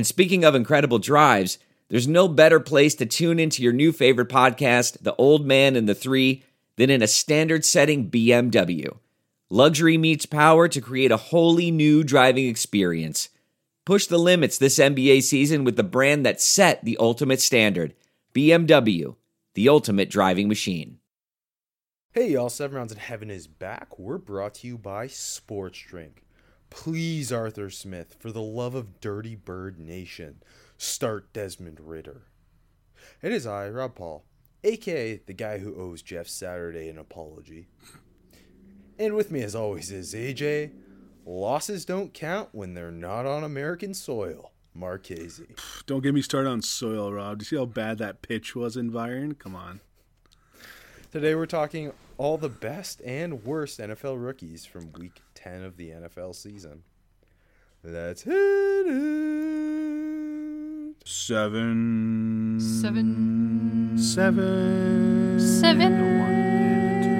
And speaking of incredible drives, there's no better place to tune into your new favorite podcast, The Old Man and the Three, than in a standard setting BMW. Luxury meets power to create a wholly new driving experience. Push the limits this NBA season with the brand that set the ultimate standard BMW, the ultimate driving machine. Hey y'all, Seven Rounds in Heaven is back. We're brought to you by Sports Drink. Please, Arthur Smith, for the love of Dirty Bird Nation, start Desmond Ridder. It is I, Rob Paul, aka the guy who owes Jeff Saturday an apology. And with me, as always, is AJ. Losses don't count when they're not on American soil. Marchese. Don't get me started on soil, Rob. Do you see how bad that pitch was in Bayern? Come on. Today we're talking all the best and worst NFL rookies from week 10 of the NFL season. Let's hit it. Seven. Seven. Seven. Seven. One, and two,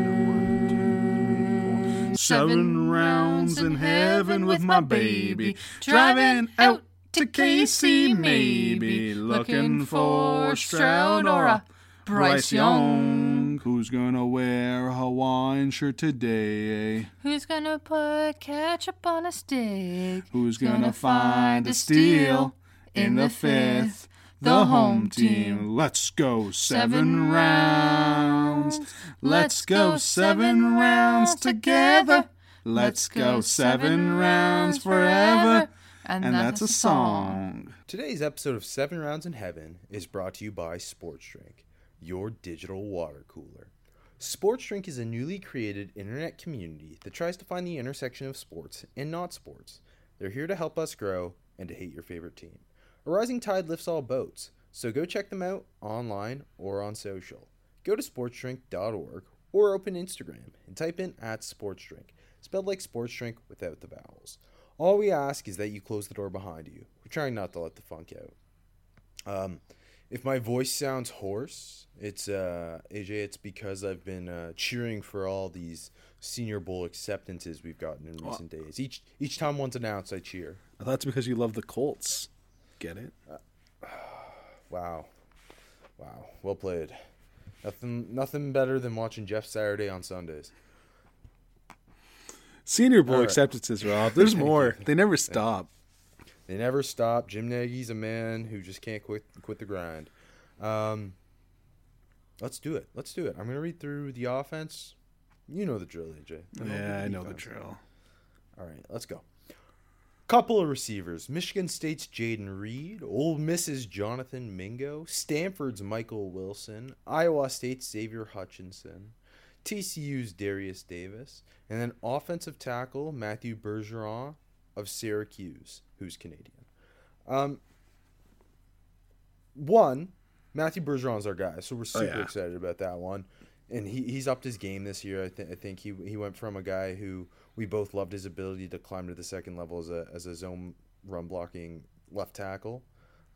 and one, two, three, four. Seven rounds in heaven with my baby. Driving out to KC, maybe. Looking for Stroud or a Bryce Young. Who's gonna wear a Hawaiian shirt today? Who's gonna put ketchup on a stick? Who's gonna find a steal in the fifth? The home team. Let's go seven rounds. Let's go seven rounds together. Let's go seven rounds forever. And that's a song. Today's episode of Seven Rounds in Heaven is brought to you by Sports Drink, your digital water cooler. Sports Drink is a newly created internet community that tries to find the intersection of sports and not sports. They're here to help us grow and to hate your favorite team. A rising tide lifts all boats, so go check them out online or on social. Go to sportsdrink.org or open Instagram and type in at sportsdrink, spelled like sports drink without the vowels. All we ask is that you close the door behind you. We're trying not to let the funk out. Um, if my voice sounds hoarse, it's uh, AJ. It's because I've been uh, cheering for all these Senior Bowl acceptances we've gotten in recent days. Each each time one's announced, I cheer. I thought it's because you love the Colts. Get it? Wow, wow, well played. Nothing nothing better than watching Jeff Saturday on Sundays. Senior Bowl right. acceptances, Rob. There's more. They never stop. They never stop. Jim Nagy's a man who just can't quit quit the grind. Um, let's do it. Let's do it. I'm gonna read through the offense. You know the drill, AJ. Yeah, I know the drill. All right, let's go. Couple of receivers. Michigan State's Jayden Reed, Ole Miss's Jonathan Mingo, Stanford's Michael Wilson, Iowa State's Xavier Hutchinson, TCU's Darius Davis, and then offensive tackle Matthew Bergeron of Syracuse, who's Canadian. Um, one, Matthew Bergeron's our guy, so we're super yeah. excited about that one. And he, he's upped his game this year. I, th- I think he he went from a guy who we both loved his ability to climb to the second level as a as a zone run blocking left tackle,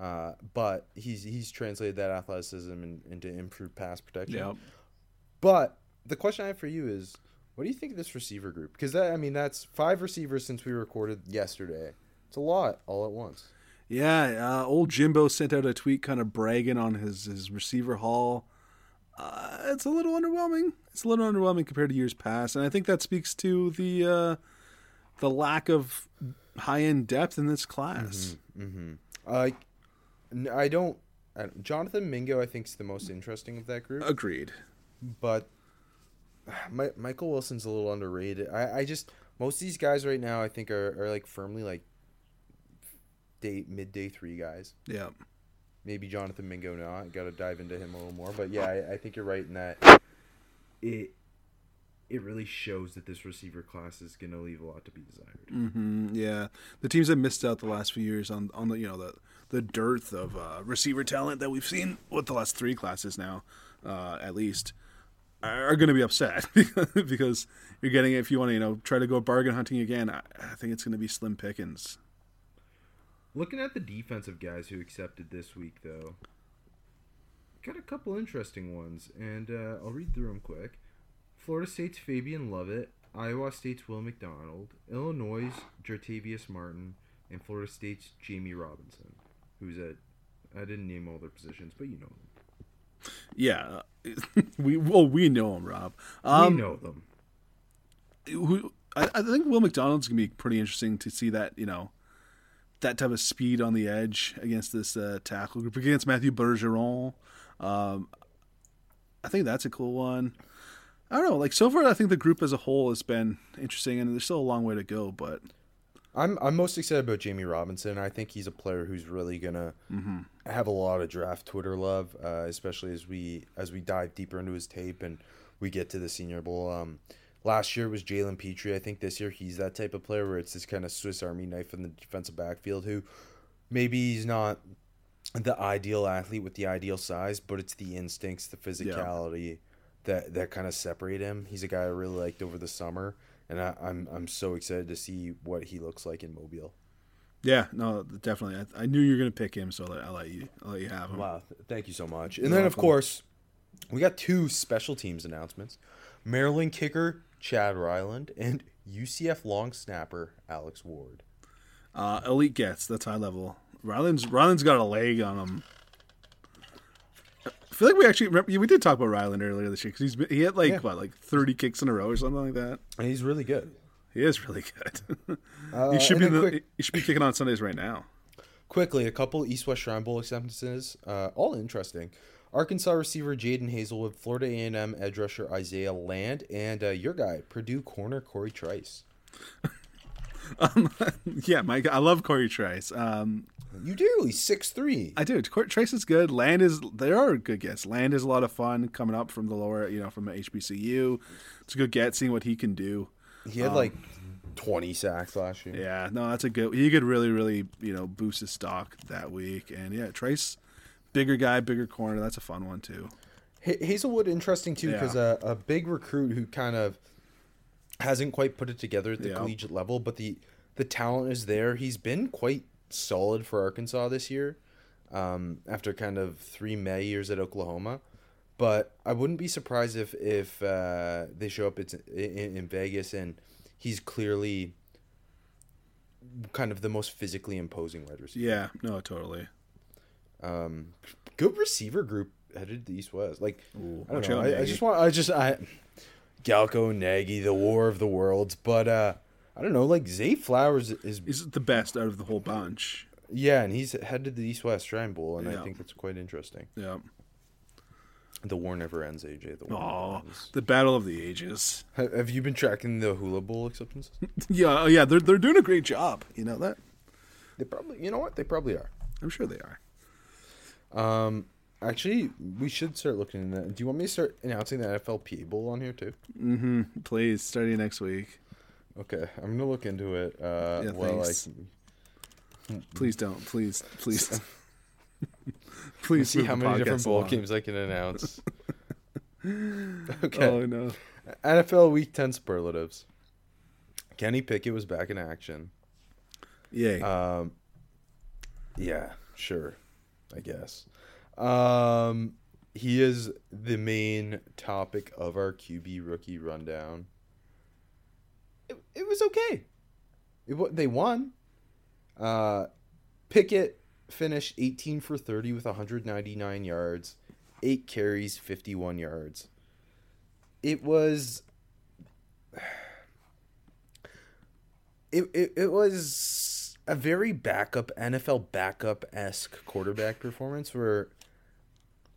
uh, but he's he's translated that athleticism in, into improved pass protection. Yep. But the question I have for you is, what do you think of this receiver group? Because that I mean that's five receivers since we recorded yesterday. It's a lot all at once. Yeah, uh, old Jimbo sent out a tweet kind of bragging on his, his receiver haul. Uh, it's a little underwhelming. It's a little underwhelming compared to years past, and I think that speaks to the uh, the lack of high end depth in this class. Mm-hmm. Uh, n- I don't. I don't- Jonathan Mingo, I think, is the most interesting of that group. Agreed. but my, Michael Wilson's a little underrated. I, I just most of these guys right now I think are, are like firmly like day mid day three guys. Yeah. Maybe Jonathan Mingo not. Got to dive into him a little more. But yeah, I, I think you're right in that. It it really shows that this receiver class is going to leave a lot to be desired. Mm-hmm, yeah, the teams that missed out the last few years on on the you know the the dearth of uh, receiver talent that we've seen with the last three classes now, uh, at least, are, are going to be upset because you're getting if you want to you know try to go bargain hunting again. I, I think it's going to be slim pickings. Looking at the defensive guys who accepted this week, though, got a couple interesting ones, and uh, I'll read through them quick. Florida State's Fabian Lovett, Iowa State's Will McDonald, Illinois' Jartavius Martin, and Florida State's Jammie Robinson, who's at I didn't name all their positions, but you know them. Yeah, we well we know them, Rob. Um, we know them. who I, I think Will McDonald's gonna be pretty interesting to see that you know that type of speed on the edge against this uh, tackle group against Matthew Bergeron. Um, I think that's a cool one. I don't know. Like so far, I think the group as a whole has been interesting, and there's still a long way to go. But I'm I'm most excited about Jammie Robinson. I think he's a player who's really gonna have a lot of draft Twitter love, uh, especially as we as we dive deeper into his tape and we get to the Senior Bowl. Um, last year was Jalen Pitre. I think this year he's that type of player where it's this kind of Swiss Army knife in the defensive backfield who maybe he's not the ideal athlete with the ideal size, but it's the instincts, the physicality that that kind of separate him. He's a guy I really liked over the summer, and I, I'm I'm so excited to see what he looks like in Mobile. yeah, no, definitely. I, I knew you were gonna pick him, so I'll let you. I'll let you have him. Wow, thank you so much. And then of course, we got two special teams announcements: Maryland kicker Chad Ryland and UCF long snapper Alex Ward. Uh, elite gets that's high level. Ryland's Ryland's got a leg on him. I feel like we actually remember, we did talk about Ryland earlier this year because he's he had like Yeah. what like thirty kicks in a row or something like that. And he's really good. He is really good. Uh, he should be the, quick- he should be kicking on Sundays right now. Quickly, a couple East West Shrine Bowl acceptances, uh, all interesting. Arkansas receiver Jadon Haselwood, Florida A&M edge rusher Isaiah Land, and uh, your guy Purdue corner Corey Trice. Yeah, Mike, I love Corey Trice. Um, You do. He's six three. I do. Corey Trice is good. Land is There are good guess. Land is a lot of fun coming up from the lower, you know, from HBCU. It's a good get seeing what he can do. He had like twenty sacks last year. Yeah, no, that's a good. He could really, really, you know, boost his stock that week. And yeah, Trace, bigger guy, bigger corner. That's a fun one too. Haselwood interesting too because Yeah. a, a big recruit who kind of hasn't quite put it together at the Yeah. collegiate level, but the the talent is there. He's been quite solid for Arkansas this year, um, after kind of three May years at Oklahoma. But I wouldn't be surprised if if uh, they show up it's in, in Vegas and he's clearly kind of the most physically imposing wide receiver. Yeah, no, totally. Um, good receiver group headed to the East West. Like I don't know. I, I just want. I just I. Galco Nagy, the War of the Worlds, but uh, I don't know. Like Zay Flowers is He's the best out of the whole bunch. yeah, and he's headed to the East West Shrine Bowl, and Yeah. I think that's quite interesting. Yeah. The war never ends, AJ. The war Oh, the battle of the ages. Have you been tracking the Hula Bowl acceptances? yeah, oh, yeah, they're they're doing a great job. You know that? they probably, you know what? They probably are. I'm sure they are. Um, actually, we should start looking into that. Do you want me to start announcing the NFLPA Bowl on here too? Mm-hmm. Please, starting next week. Okay, I'm gonna look into it. Uh, Yeah, well, thanks. I Please don't. Please, please, please see how many different bowl along. games I can announce. okay. Oh no. NFL Week 10 superlatives. Kenny Pickett was back in action. Yay. Um, yeah, sure, I guess. Um, he is the main topic of our QB rookie rundown. It, it was okay. It, they won. Uh, Pickett finished 18 for 30 with 199 yards, 8 carries, 51 yards. It was it, it, it was a very backup NFL backup esque quarterback performance where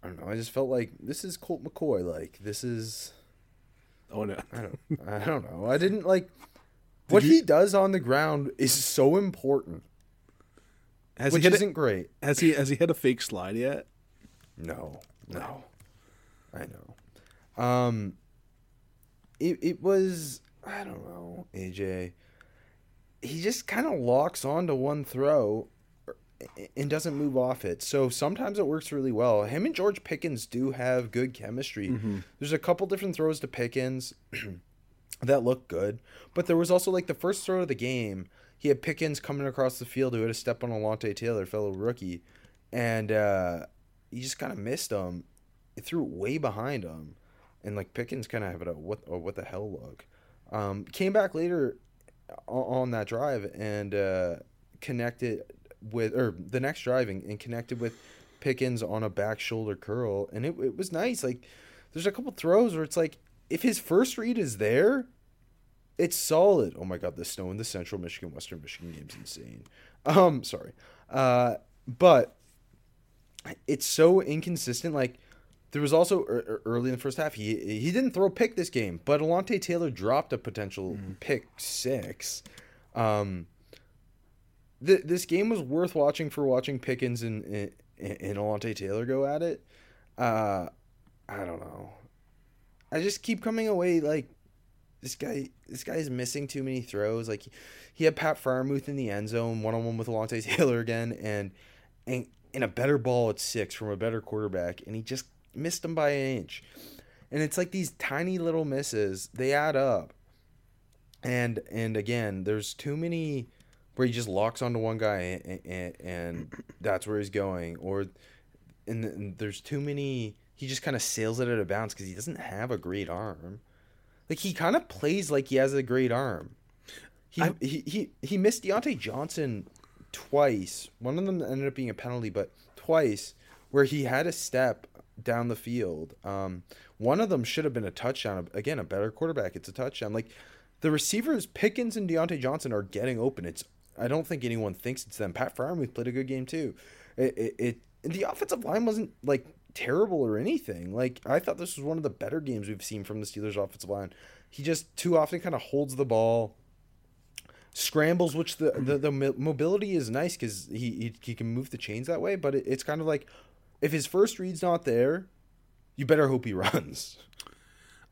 I don't know. I just felt like this is Colt McCoy. Like this is oh no. I don't I don't know. I didn't like what he does on the ground is so important, Has which isn't great. a, has he has he hit a fake slide yet? No, no, I know. Um, it, it was I don't know, AJ. He just kind of locks onto one throw and doesn't move off it. So sometimes it works really well. Him and George Pickens do have good chemistry. Mm-hmm. There's a couple different throws to Pickens that look good, but there was also like the first throw of the game. He had Pickens coming across the field who had a step on Alontae Taylor, fellow rookie, and uh, he just kind of missed him. It threw it way behind him, and like Pickens kind of had a what a what the hell look. Um, came back later on, that drive and uh, connected with or the next driving and connected with Pickens on a back shoulder curl, and it it was nice. Like there's a couple throws where it's like if his first read is there, it's solid. Oh my god, the snow in the Central Michigan Western Michigan game's insane. Um, sorry, uh, but it's so inconsistent. Like there was also er, early in the first half, he he didn't throw a pick this game, but Alontae Taylor dropped a potential pick six. Um, th- this game was worth watching for watching Pickens and and, and Alontae Taylor go at it. Uh, I don't know. I just keep coming away like this guy. This guy is missing too many throws. Like he had Pat Freiermuth in the end zone, one on one with Alante Taylor again, and and in a better ball at six from a better quarterback, and he just missed him by an inch. And it's like these tiny little misses, they add up. And and again, there's too many where he just locks onto one guy and, and, and that's where he's going, or and, and there's too many. He just kind of sails it out of bounds because he doesn't have a great arm. Like he kind of plays like he has a great arm. He, I- he he he missed Diontae Johnson twice. One of them ended up being a penalty, but twice where he had a step down the field. Um, one of them should have been a touchdown. Again, a better quarterback. It's a touchdown. Like the receivers, Pickens and Diontae Johnson are getting open. It's I don't think anyone thinks it's them. Pat Freiermuth played a good game too. It, it, it the offensive line wasn't like terrible or anything. Like I thought this was one of the better games we've seen from the Steelers offensive line. He just too often kind of holds the ball, scrambles, which the the, the mobility is nice because he, he he can move the chains that way. But it, it's kind of like if his first read's not there, you better hope he runs.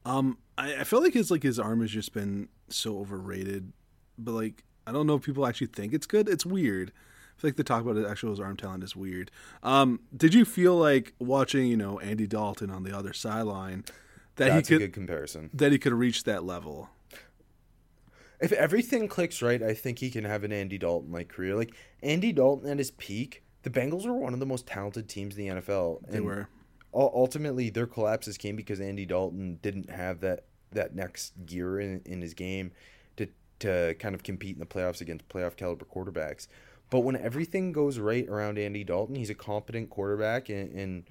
Um, I, I feel like his like his arm has just been so overrated, but like I don't know if people actually think it's good. It's weird. I feel like the talk about his actual his arm talent is weird. Um, did you feel like watching you know Andy Dalton on the other sideline that That's he a could good comparison. that he could reach that level? If everything clicks right, I think he can have an Andy Dalton like career. Like Andy Dalton at his peak, the Bengals were one of the most talented teams in the NFL. They were. ultimately their collapses came because Andy Dalton didn't have that that next gear in, in his game to to kind of compete in the playoffs against playoff caliber quarterbacks. But when everything goes right around Andy Dalton, he's a competent quarterback and, and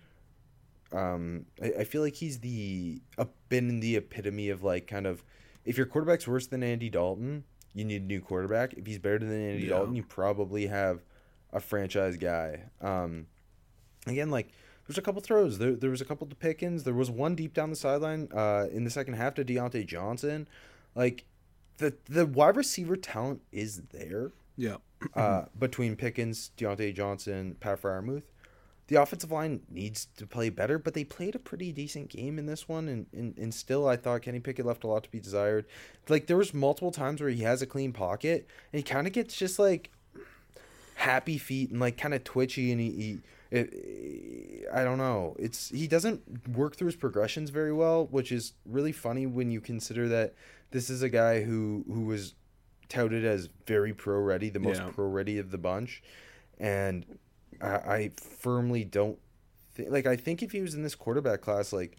um I, I feel like he's the uh, been the epitome of like kind of if your quarterback's worse than Andy Dalton, you need a new quarterback. If he's better than Andy Yeah. Dalton, you probably have a franchise guy. Um again like there's a couple throws. There, there was a couple to Pickens. There was one deep down the sideline uh, in the second half to Diontae Johnson. Like the the wide receiver talent is there Yeah. uh, between Pickens, Diontae Johnson, Pat Freiermuth. The offensive line needs to play better, but they played a pretty decent game in this one, and, and, and still I thought Kenny Pickett left a lot to be desired. Like there was multiple times where he has a clean pocket, and he kind of gets just like happy feet and like kind of twitchy, and he, he it, I don't know. It's he doesn't work through his progressions very well, which is really funny when you consider that this is a guy who who was touted as very pro ready, the most Yeah. pro ready of the bunch, and I, I firmly don't think like I think if he was in this quarterback class, like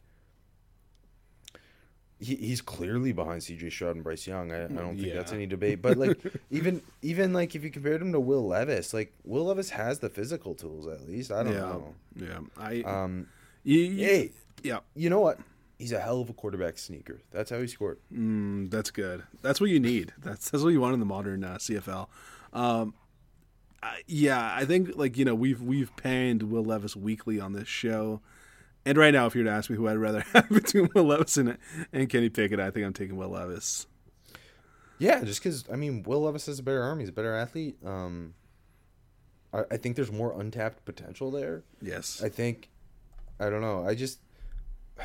he, he's clearly behind C.J. Stroud and Bryce Young. I, I don't think that's any debate. But like even even like if you compared him to Will Levis, like Will Levis has the physical tools at least. I don't yeah. know. Yeah. I. Um, hey, Yeah. you know what? He's a hell of a quarterback sneaker. That's how he scored. Mm, that's good. That's what you need. That's that's what you want in the modern uh, CFL. Um, I, yeah, I think like you know we've we've panned Will Levis weekly on this show, and right now, if you were to ask me who I'd rather have between Will Levis and, and Kenny Pickett, I think I'm taking Will Levis. Yeah, just because I mean, Will Levis has a better arm. He's a better athlete. Um, I, I think there's more untapped potential there. Yes. I think, I don't know. I just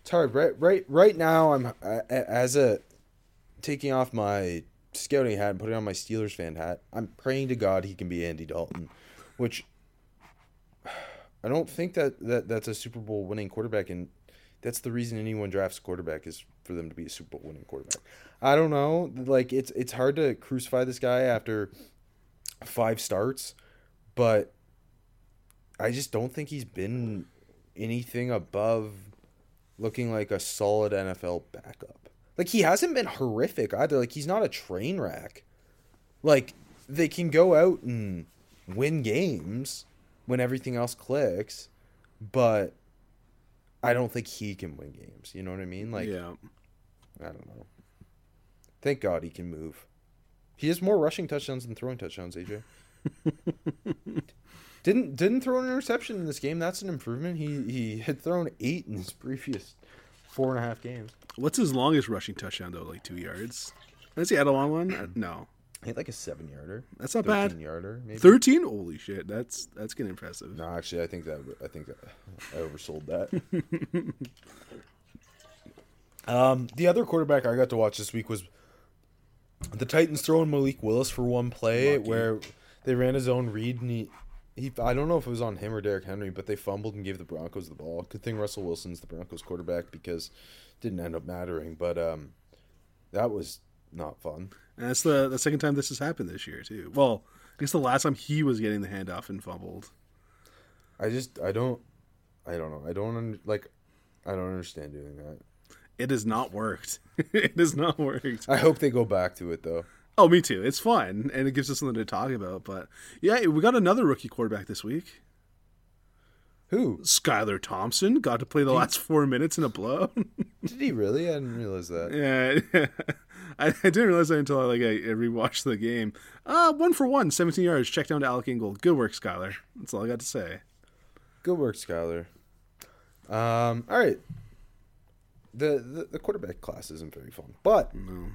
it's hard. Right, right, right now, I'm as a taking off my scouting hat and putting on my Steelers fan hat. I'm praying to God he can be Andy Dalton, which I don't think that, that that's a Super Bowl winning quarterback, and that's the reason anyone drafts quarterback is for them to be a Super Bowl winning quarterback. I don't know, like it's it's hard to crucify this guy after five starts, but I just don't think he's been anything above looking like a solid NFL backup. Like he hasn't been horrific either. Like he's not a train wreck. Like they can go out and win games when everything else clicks, but I don't think he can win games. You know what I mean? Like yeah. I don't know. Thank God he can move. He has more rushing touchdowns than throwing touchdowns, AJ. didn't didn't throw an interception in this game. That's an improvement. He he had thrown eight in his previous four and a half games. What's his longest rushing touchdown though? Like two yards. Has he had a long one? Uh, No, Had like a seven yarder. That's not bad. yarder, maybe. thirteen. Holy shit, that's that's getting impressive. No, actually, I think that I think that I oversold that. um, the other quarterback I got to watch this week was the Titans throwing Malik Willis for one play Lucky. where they ran his own read and he, he I don't know if it was on him or Derrick Henry, but they fumbled and gave the Broncos the ball. Good thing Russell Wilson's the Broncos quarterback because it didn't end up mattering, but um, that was not fun. And that's the the second time this has happened this year too. Well, I guess the last time he was getting the handoff and fumbled. I just I don't I don't know I don't under, like I don't understand doing that. It has not worked. it has not worked. I hope they go back to it though. Oh, me too. It's fun and it gives us something to talk about. But yeah, we got another rookie quarterback this week. Who Skylar Thompson got to play the last four minutes in a blow. did he really? I didn't realize that. yeah, I, I didn't realize that until I, like I, I rewatched the game. Uh, one for one, 17 yards. Check down to Alec Ingold. Good work, Skylar. That's all I got to say. Good work, Skylar. Um, all right. The, the the quarterback class isn't very fun, but No.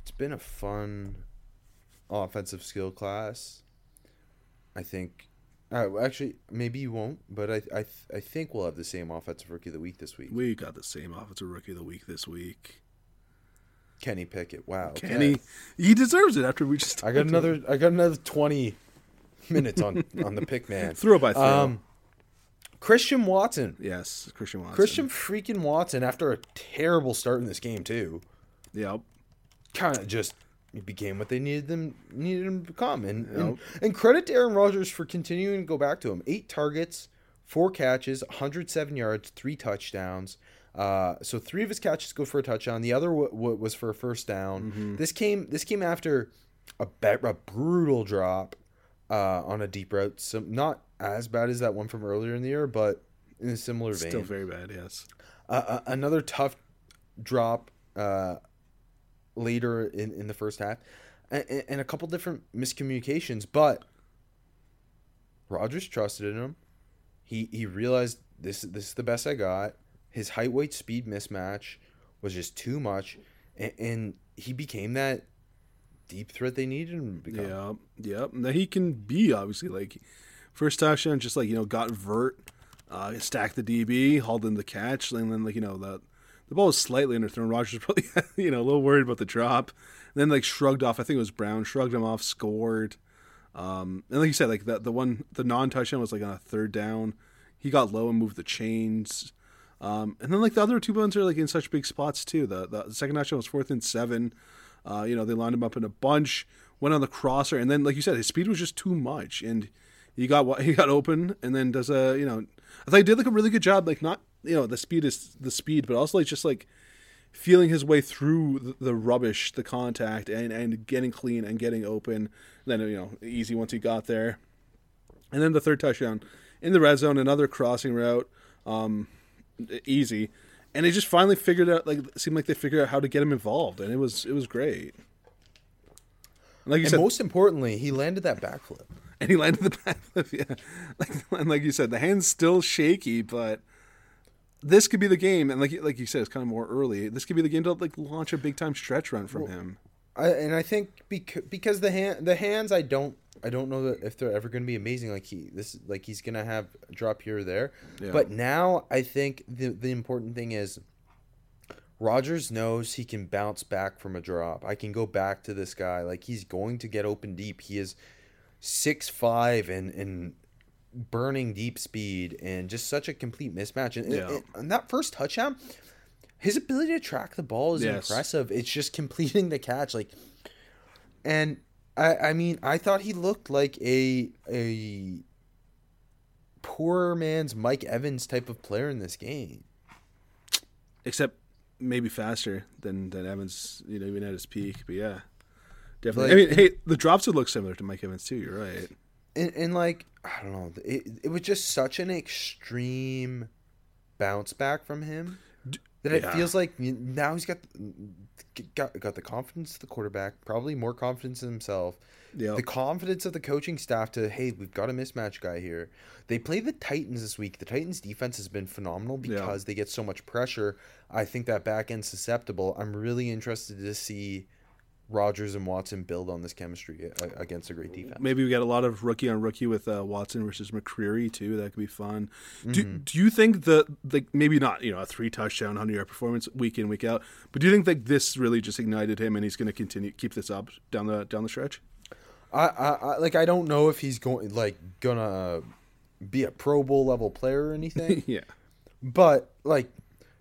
it's been a fun offensive skill class. I think. Uh, actually, maybe you won't, but I I I think we'll have the same offensive rookie of the week this week. We got the same offensive rookie of the week this week. Kenny Pickett. Wow, Kenny, he deserves it after we just. I got another. I got another twenty minutes on on the pick man. throw by throw. Um, Christian Watson. yes, Christian Watson. Christian freaking Watson, after a terrible start in this game too, Yep. kind of just became what they needed them needed him to become. And, and and credit to Aaron Rodgers for continuing to go back to him. Eight targets, four catches, 107 yards, three touchdowns. Uh, so three of his catches go for a touchdown. The other w- w- was for a first down. This came this came after a, be- a brutal drop uh, on a deep route. So not as bad as that one from earlier in the year, but in a similar vein. Still very bad. Yes. Uh, uh, another tough drop uh, later in, in the first half, and, and a couple different miscommunications. But Rodgers trusted in him. He he realized this this is the best I got. His height weight speed mismatch was just too much, and, and he became that deep threat they needed him to become. Yep. Yep. Now he can be obviously like first touchdown, just like you know, got vert, uh, stacked the DB, hauled in the catch, and then like you know the the ball was slightly underthrown. Rodgers probably you know a little worried about the drop, and then like shrugged off. I think it was Brown shrugged him off, scored. Um, and like you said, like the the one the non touchdown was like on a third down. He got low and moved the chains. Um, and then like the other two ones are like in such big spots too. The the second touchdown was fourth and seven. Uh, you know they lined him up in a bunch, went on the crosser, and then like you said, his speed was just too much, and he got he got open, and then does a you know I thought he did like a really good job. Like not you know the speed is the speed, but also like just like feeling his way through the, the rubbish, the contact, and and getting clean and getting open. then you know easy once he got there, and then the third touchdown in the red zone, another crossing route, um, easy, and they just finally figured out like seemed like they figured out how to get him involved, and it was it was great. Like you And said, most importantly, he landed that backflip. and he landed the backflip. Yeah, like and like you said, the hand's still shaky, but this could be the game. And like like you said, it's kind of more early. This could be the game to like launch a big time stretch run from him. I and I think because because the hand the hands I don't I don't know that if they're ever going to be amazing like he this like he's going to have a drop here or there. Yeah. But now I think the the important thing is Rodgers knows he can bounce back from a drop. I can go back to this guy like he's going to get open deep. He is six five and and burning deep speed and just such a complete mismatch. And, Yeah. and, and that first touchdown, his ability to track the ball is Yes. impressive. It's just completing the catch, like, and I I mean I thought he looked like a a poor man's Mike Evans type of player in this game. except maybe faster than than Evans, you know, even at his peak. But yeah, definitely. Like- I mean, hey, the drops would look similar to Mike Evans too. You're right. and, and like I don't know, it, it was just such an extreme bounce back from him that it yeah. feels like now he's got got got the confidence of the quarterback, probably more confidence in himself. Yeah. The confidence of the coaching staff to hey, we've got a mismatch guy here. They play the Titans this week. The Titans defense has been phenomenal because they get so much pressure. I think that back end's susceptible. I'm really interested to see Rodgers and Watson build on this chemistry against a great defense. Maybe we got a lot of rookie on rookie with uh, Watson versus McCreary too. That could be fun. Do Mm-hmm. Do you think the the maybe not you know a three touchdown hundred yard performance week in week out, but do you think that this really just ignited him and he's going to continue keep this up down the down the stretch? I, I, I like I don't know if he's going like gonna be a Pro Bowl level player or anything, yeah. but like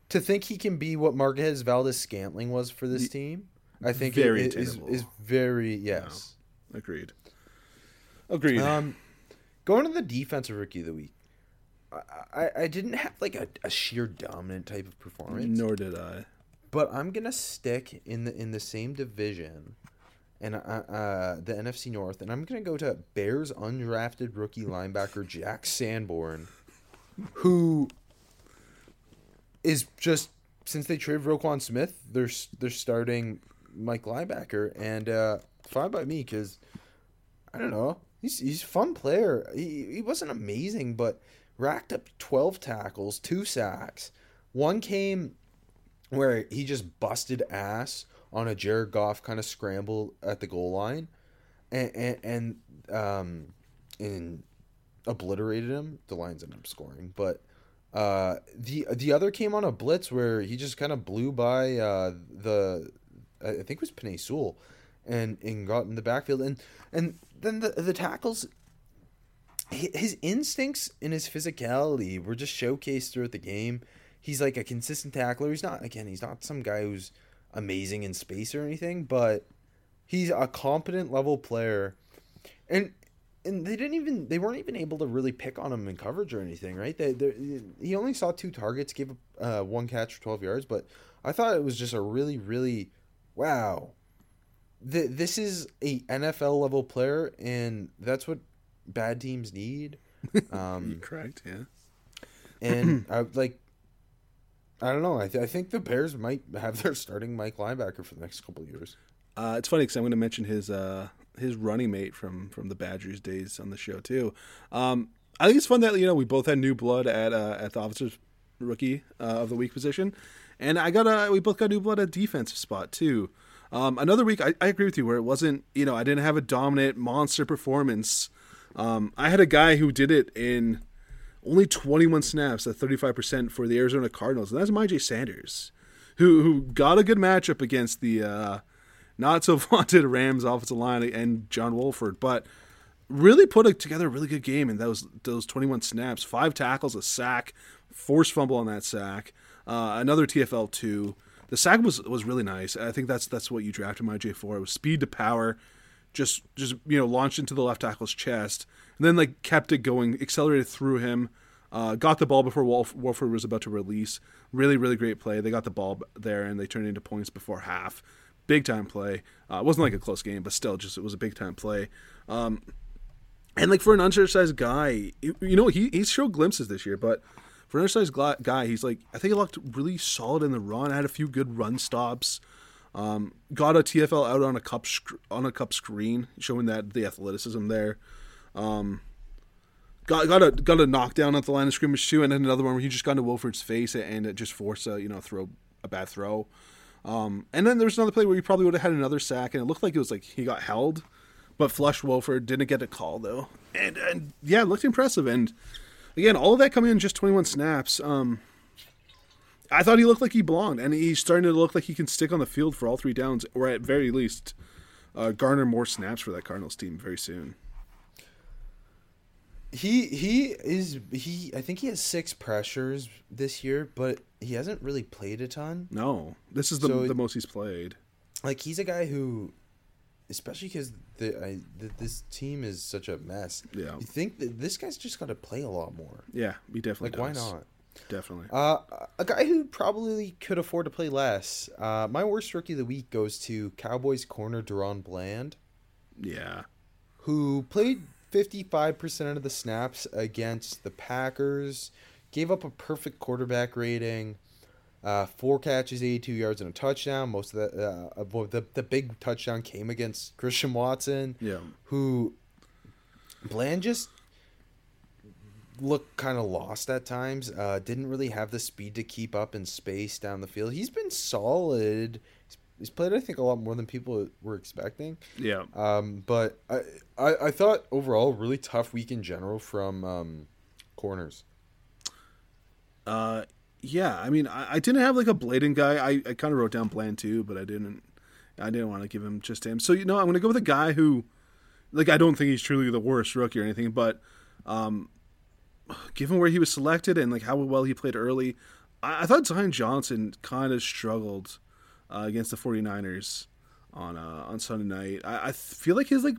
to think he can be what Marquez Valdes Scantling was for this team, I think it Very is, is is very yes. Agreed. Agreed. Um, going to the defensive rookie of the week, I, I, I didn't have like a, a sheer dominant type of performance. Nor did I. but I'm gonna stick in the in the same division, and uh, uh, the NFC North, and I'm gonna go to Bears undrafted rookie linebacker Jack Sanborn, who is just since they traded Roquan Smith, they're they're starting Mike linebacker, and uh, fine by me because I don't know. He's he's a fun player. He he wasn't amazing, but racked up twelve tackles, two sacks. One came where he just busted ass on a Jared Goff kind of scramble at the goal line, and and, and um and obliterated him. The Lions ended up scoring, but uh the the other came on a blitz where he just kind of blew by uh the I think it was Penei Sewell and and got in the backfield and and then the the tackles his instincts and his physicality were just showcased throughout the game. He's like a consistent tackler. He's not again, he's not some guy who's amazing in space or anything, but he's a competent level player. And and they didn't even they weren't even able to really pick on him in coverage or anything, right? They, he only saw two targets, gave uh, one catch for 12 yards, but I thought it was just a really really wow. Th- this is a NFL level player and that's what bad teams need. Um, Correct. Yeah. and I like I don't know. I, th- I think the Bears might have their starting Mike linebacker for the next couple of years. Uh, it's funny because I'm going to mention his uh, his running mate from from the Badgers days on the show too. Um, I think it's fun that you know we both had new blood at uh, at the officers rookie uh, of the week position, and I got a we both got blood at defensive spot too. Um, another week, I, I agree with you where it wasn't you know I didn't have a dominant monster performance. Um, I had a guy who did it in only 21 snaps at 35% for the Arizona Cardinals, and that's Myjai Sanders, who who got a good matchup against the uh, not so vaunted Rams offensive line and John Wolford, but really put a, together a really good game in those those 21 snaps, five tackles, a sack, forced fumble on that sack, uh, another TFL two. The sack was was really nice. I think that's that's what you drafted Myjai for. It was speed to power, just just you know launched into the left tackle's chest, and then like kept it going, accelerated through him, uh, got the ball before Wolf, Wolford was about to release. Really really great play. They got the ball there and they turned into points before half. Big time play. Uh, it wasn't like a close game, but still, just it was a big time play. Um, and like for an undersized guy, you know he he's showed glimpses this year, but for an undersized guy, he's like I think he looked really solid in the run. Had a few good run stops. Um, got a TFL out on a cup sc- on a cup screen, showing that the athleticism there. Um, got got a got a knockdown at the line of scrimmage too, and then another one where he just got into Wolford's face and it just forced a you know throw a bad throw. Um, and then there was another play where he probably would have had another sack, and it looked like it was like he got held, but Flush Wolford didn't get a call though, and and yeah, it looked impressive. And again, all of that coming in just 21 snaps. Um, I thought he looked like he belonged, and he's starting to look like he can stick on the field for all three downs, or at very least, uh, garner more snaps for that Cardinals team very soon. He he is he. I think he has six pressures this year, but he hasn't really played a ton. No, this is the So- the most he's played. Like he's a guy who, especially because the, the this team is such a mess. Yeah. you think that this guy's just got to play a lot more. Yeah, he definitely. Like why not? Definitely. Uh, a guy who probably could afford to play less. Uh, my worst rookie of the week goes to Cowboys corner DaRon Bland, yeah. who played 55% of the snaps against the Packers, gave up a perfect quarterback rating, uh, four catches, 82 yards, and a touchdown. Most of the, uh, the, the big touchdown came against Christian Watson, Yeah. who Bland just looked kind of lost at times. Uh, didn't really have the speed to keep up in space down the field. He's been solid. He's, he's played, I think, a lot more than people were expecting. Yeah. Um, but I, I, I thought overall really tough week in general from um, corners. Uh, yeah. I mean, I, I didn't have like a blatant guy. I, I kind of wrote down Bland too, but I didn't. I didn't want to give him just him. So you know, I'm going to go with a guy who, like, I don't think he's truly the worst rookie or anything, but, um, given where he was selected and like how well he played early, I, I thought Zion Johnson kind of struggled uh, against the 49ers on uh, on Sunday night. I, I feel like his like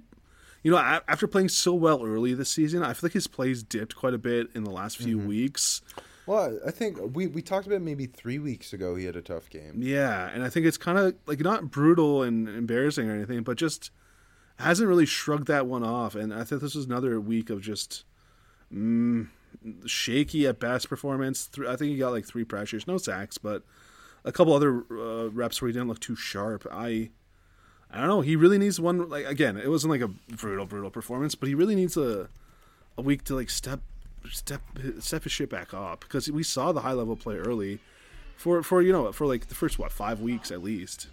you know, after playing so well early this season, I feel like his plays dipped quite a bit in the last few weeks. Well, I think we, we talked about maybe three weeks ago he had a tough game. Yeah, and I think it's kind of like not brutal and embarrassing or anything, but just hasn't really shrugged that one off. And I think this was another week of just mm, shaky at best performance. I think he got like three pressures, no sacks, but a couple other uh, reps where he didn't look too sharp. I. I don't know. He really needs one. Like again, it wasn't like a brutal, brutal performance, but he really needs a a week to like step step step his shit back up because we saw the high level play early for for you know for like the first what five weeks at least.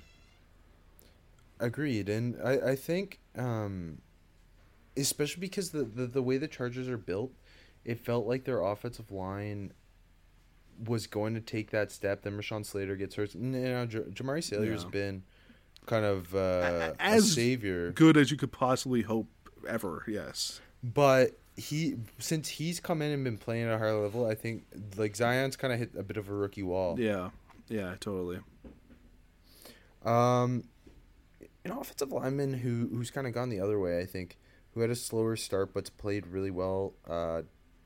Agreed, and I, I think, um, especially because the, the the way the Chargers are built, it felt like their offensive line was going to take that step. Then Rashawn Slater gets hurt. And, you know, J- Jamaree Salyer's Yeah. been kind of uh, a As savior, Good as you could possibly hope ever. Yes. but he since he's come in and been playing at a higher level, I think like Zion's kind of hit a bit of a rookie wall. Yeah. Yeah. Totally. Um, an offensive lineman who who's kind of gone the other way, I think, who had a slower start but's played really well uh,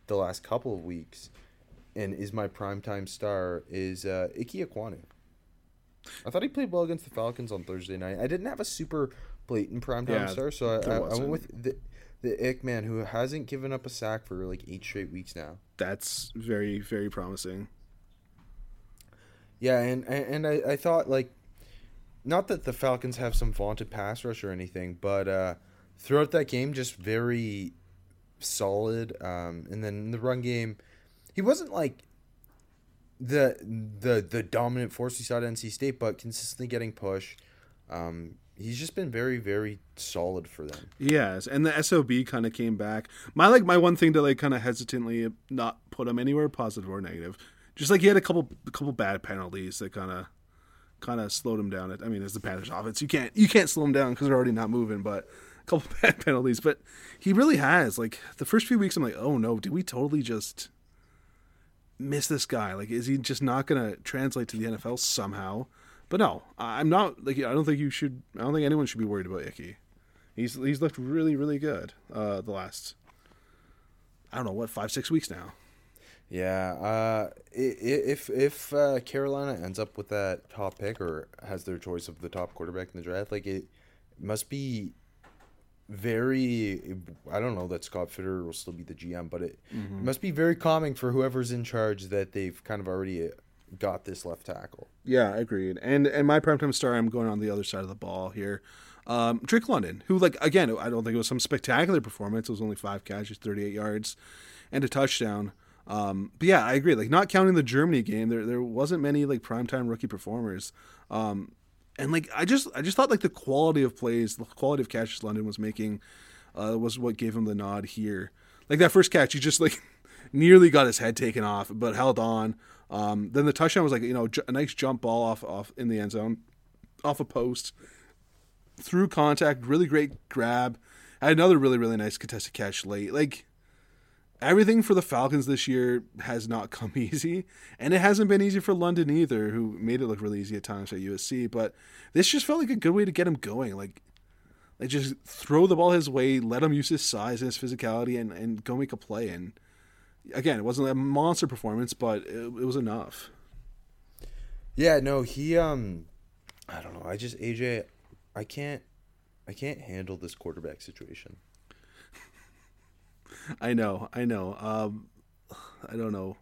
the last couple of weeks, and is my primetime star is uh, Ike Ekwonu. I thought he played well against the Falcons on Thursday night. I didn't have a super blatant primetime Yeah, star, so I, I, I went with the the Ick man who hasn't given up a sack for like eight straight weeks now. That's very very promising. Yeah, and and I, I thought like, not that the Falcons have some vaunted pass rush or anything, but uh, throughout that game, just very solid. Um, and then in the run game, he wasn't like the the the dominant force we saw at NC State, but consistently getting pushed. Um, he's just been very very solid for them. Yes, and the SOB kind of came back. My like my one thing to like kind of hesitantly not put him anywhere positive or negative. Just like he had a couple a couple bad penalties that kind of kind of slowed him down. I mean, as the Panthers offense, you can't you can't slow him down because they're already not moving. But a couple bad penalties, but he really has. Like the first few weeks, I'm like, oh no, did we totally just miss this guy? Like, is he just not gonna translate to the NFL somehow? But no, I'm not like I don't think you should. I don't think anyone should be worried about Icky. He's he's looked really really good uh, the last I don't know what five six weeks now. Yeah, uh, if if uh, Carolina ends up with that top pick or has their choice of the top quarterback in the draft, like it must be very. I don't know that Scott Fitter will still be the GM, but it, it must be very calming for whoever's in charge that they've kind of already got this left tackle. Yeah, I agreed. And and my primetime star, I'm going on the other side of the ball here. Um, Drake London, who like again, I don't think it was some spectacular performance. It was only five catches, 38 yards, and a touchdown. Um, but yeah, I agree. Like not counting the Germany game, there there wasn't many like primetime rookie performers. Um, and like I just I just thought like the quality of plays, the quality of catches London was making, uh, was what gave him the nod here. Like that first catch, he just like nearly got his head taken off, but held on. Um, then the touchdown was like you know a nice jump ball off off in the end zone, off a post, through contact, really great grab. Had another really really nice contested catch late. Like everything for the Falcons this year has not come easy, and it hasn't been easy for London either, who made it look really easy at times at USC. But this just felt like a good way to get him going. Like, like just throw the ball his way, let him use his size and his physicality, and and go make a play. And again, it wasn't a monster performance, but it, it was enough. Yeah, no, he um I don't know. I just AJ I can't I can't handle this quarterback situation. I know, I know. Um, I don't know.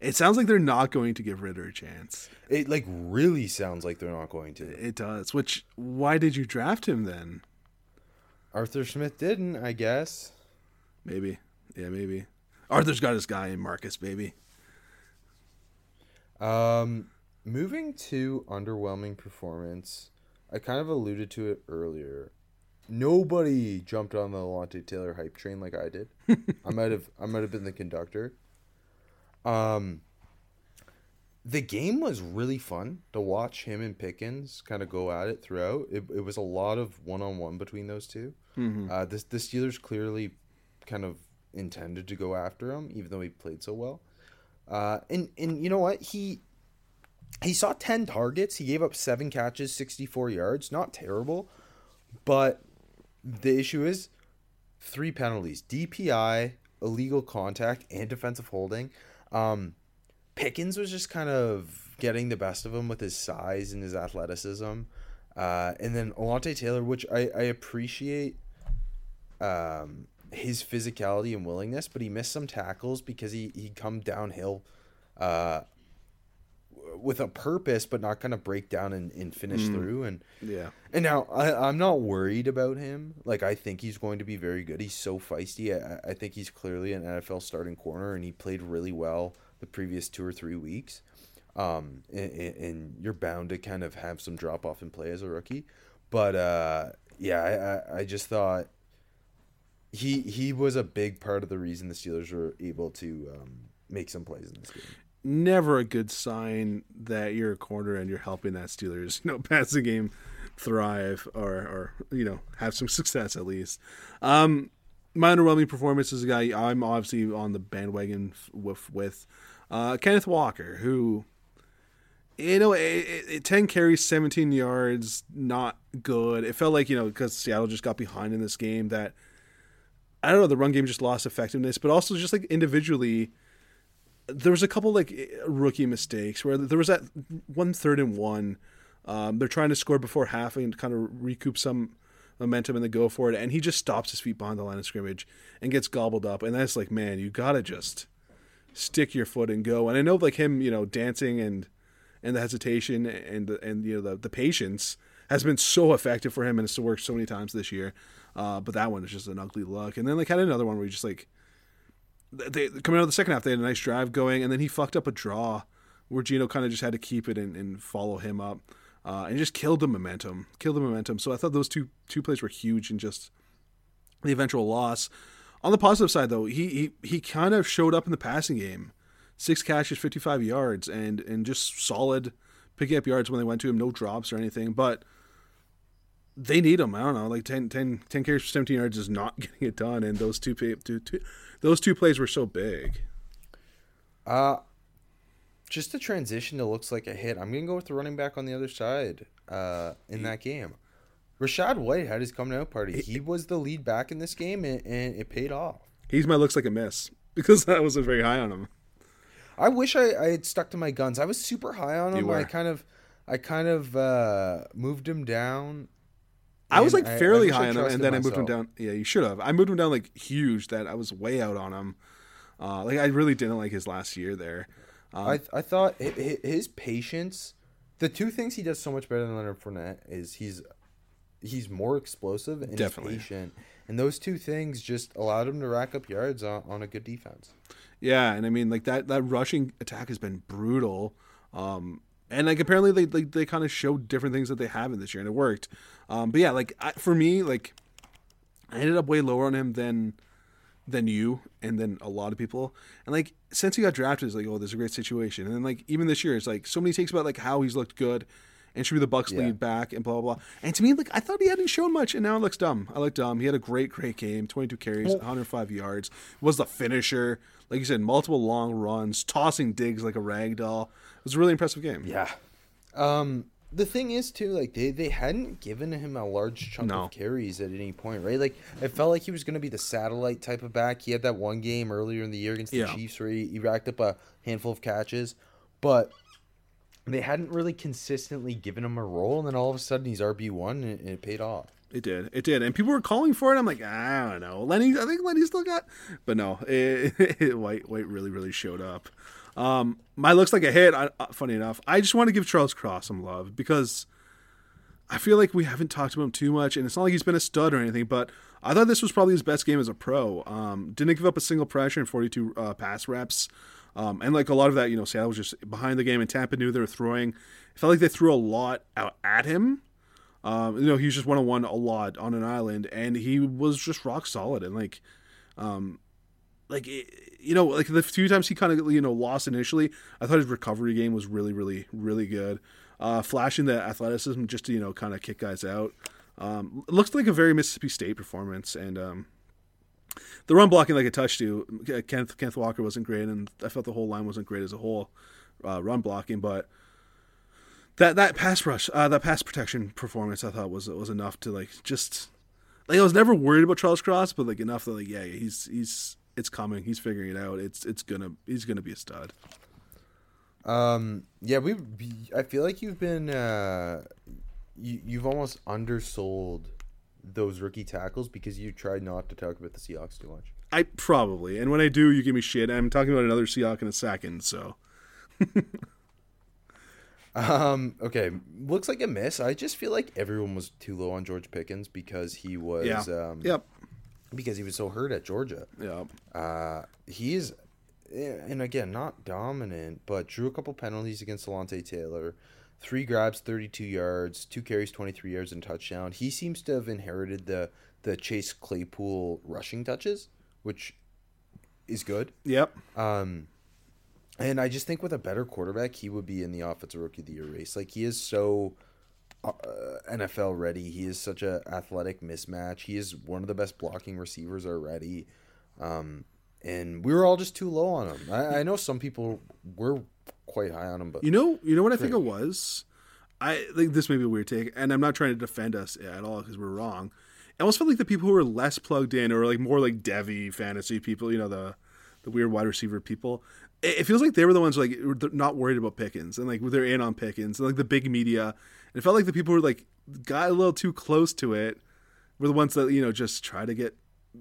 It sounds like they're not going to give Ridder a chance. It like really sounds like they're not going to. It does. Which why did you draft him then? Arthur Smith didn't, I guess. Maybe. Yeah, maybe. Arthur's got his guy in Marcus, baby. Um moving to underwhelming performance. I kind of alluded to it earlier. Nobody jumped on the Alontae Taylor hype train like I did. I might have I might have been the conductor. Um the game was really fun to watch him and Pickens kind of go at it throughout. It, it was a lot of one on one between those 2 Uh, this the Steelers clearly kind of intended to go after him, even though he played so well. Uh, and and you know what he he saw ten targets. He gave up seven catches, sixty four yards. Not terrible, but the issue is three penalties: DPI, illegal contact, and defensive holding. Um, Pickens was just kind of getting the best of him with his size and his athleticism. Uh, and then Alontae Taylor, which I, I appreciate um, his physicality and willingness, but he missed some tackles because he, he come downhill uh, with a purpose, but not kind of break down and, and finish through. And Yeah. and now I, I'm not worried about him. Like I think he's going to be very good. He's so feisty. I, I think he's clearly an NFL starting corner, and he played really well the previous two or three weeks. Um, and, and- and you're bound to kind of have some drop off in play as a rookie, but uh, yeah, I, I, I just thought he he was a big part of the reason the Steelers were able to um, make some plays in this game. Never a good sign that you're a corner and you're helping that Steelers, you know, passing game thrive or or you know have some success at least. Um, my underwhelming performance is a guy I'm obviously on the bandwagon with with uh, Kenneth Walker, who you know, it, it- 10 carries, 17 yards, not good. It felt like, you know, because Seattle just got behind in this game that, I don't know, the run game just lost effectiveness, but also just like individually, there was a couple like rookie mistakes where there was that one third and one. Um, they're trying to score before half and kind of recoup some momentum and then go for it. And he just stops his feet behind the line of scrimmage and gets gobbled up. And that's like, man, you got to just stick your foot and go. And I know like him, you know, dancing and and the hesitation and and you know the the patience has been so effective for him and it's worked so many times this year. Uh, but that one is just an ugly look. And then like had another one where he just like they coming out of the second half they had a nice drive going and then he fucked up a draw where Gino kind of just had to keep it and, and follow him up. Uh, and just killed the momentum, killed the momentum. So I thought those two two plays were huge and just the eventual loss. On the positive side, though, he he, he kind of showed up in the passing game six catches, 55 yards, and and just solid picking up yards when they went to him, no drops or anything. But they need him. I don't know, like 10, 10, 10 carries for 17 yards is not getting it done, and those two, two, two those two plays were so big. Uh just the transition that looks like a hit. I'm gonna go with the running back on the other side uh, in that game. Rachaad White had his coming out party. He was the lead back in this game, and, and it paid off. He's my looks like a miss because I wasn't very high on him. I wish I, I had stuck to my guns. I was super high on him. I kind of, I kind of uh, moved him down. I was like fairly wish high on him, and then I moved him down. Yeah, you should have. I moved him down like huge. That I was way out on him. Uh, like I really didn't like his last year there. I I thought hi- hi- his patience. The two things he does so much better than Leonard Fournette is he's he's more explosive and Definitely. he's patient, and those two things just allowed him to rack up yards on, on a good defense. Yeah, and I mean like that that rushing attack has been brutal. Um, and like apparently they they, they kind of showed different things that they haven't this year, and it worked. Um, but yeah, like I, for me, like I ended up way lower on him than than you and then a lot of people. And like since he got drafted, it's like, oh, there's a great situation. And then like even this year, it's like so many takes about like how he's looked good and should be the Bucs Yeah. lead back and blah blah blah. And to me, like I thought he hadn't shown much, and now it looks dumb. I look dumb. He had a great, great game, 22 carries, 105 yards. Was the finisher, like you said, multiple long runs, tossing Diggs like a rag doll. It was a really impressive game. Yeah. Um, the thing is too, like they, they hadn't given him a large chunk No. of carries at any point, right? Like it felt like he was going to be the satellite type of back. He had that one game earlier in the year against the Yeah. Chiefs where he, he racked up a handful of catches, but they hadn't really consistently given him a role. And then all of a sudden he's RB one, and, it paid off. It did. It did. And people were calling for it. I'm like, I don't know. Lenny, I think Lenny still got, but no, it, White, White really, really showed up. Um, my looks like a hit. I, uh, funny enough, I just want to give Charles Cross some love because I feel like we haven't talked about him too much, and it's not like he's been a stud or anything. But I thought this was probably his best game as a pro. Um, didn't give up a single pressure in 42 uh, pass reps. Um, and like a lot of that, you know, Seattle was just behind the game, and Tampa knew they were throwing. It felt like they threw a lot out at him. Um, you know, he was just one on one a lot on an island, and he was just rock solid. And like, um, like it- you know, like the few times he kind of you know lost initially, I thought his recovery game was really, really, really good. Uh, flashing the athleticism just to you know kind of kick guys out. Um, looks like a very Mississippi State performance, and um, the run blocking like a touch to Kenneth Kenneth Walker wasn't great, and I felt the whole line wasn't great as a whole uh, run blocking, but that that pass rush, uh, that pass protection performance, I thought was was enough to like just like I was never worried about Charles Cross, but like enough that like yeah, yeah, he's he's it's coming, he's figuring it out. It's it's gonna he's gonna be a stud. Um, yeah, we. I feel like you've been. Uh, you you've almost undersold those rookie tackles because you tried not to talk about the Seahawks too much. I probably, and when I do, you give me shit. I'm talking about another Seahawk in a second, so Um, okay, looks like a miss. I just feel like everyone was too low on George Pickens because he was. yeah, Um, yep, Because he was so hurt at Georgia. yep. Uh, he's, and again, not dominant, but drew a couple penalties against Alontae Taylor. Three grabs, 32 yards, two carries, 23 yards, and touchdown. He seems to have inherited the, the Chase Claypool rushing touches, which is good. Yep. Um, and I just think with a better quarterback, he would be in the offensive rookie of the year race. Like he is so uh, NFL ready. He is such a athletic mismatch. He is one of the best blocking receivers already. Um, and we were all just too low on him. I, I know some people were quite high on him, but You know, you know what I think it was. I think this may be a weird take, and I'm not trying to defend us at all because we're wrong. It almost felt like the people who were less plugged in, or like more like Devy fantasy people, you know, the the weird wide receiver people. It, it feels like they were the ones like not worried about Pickens, and like they're in on Pickens, and like the big media. It felt like the people who like got a little too close to it were the ones that you know just try to get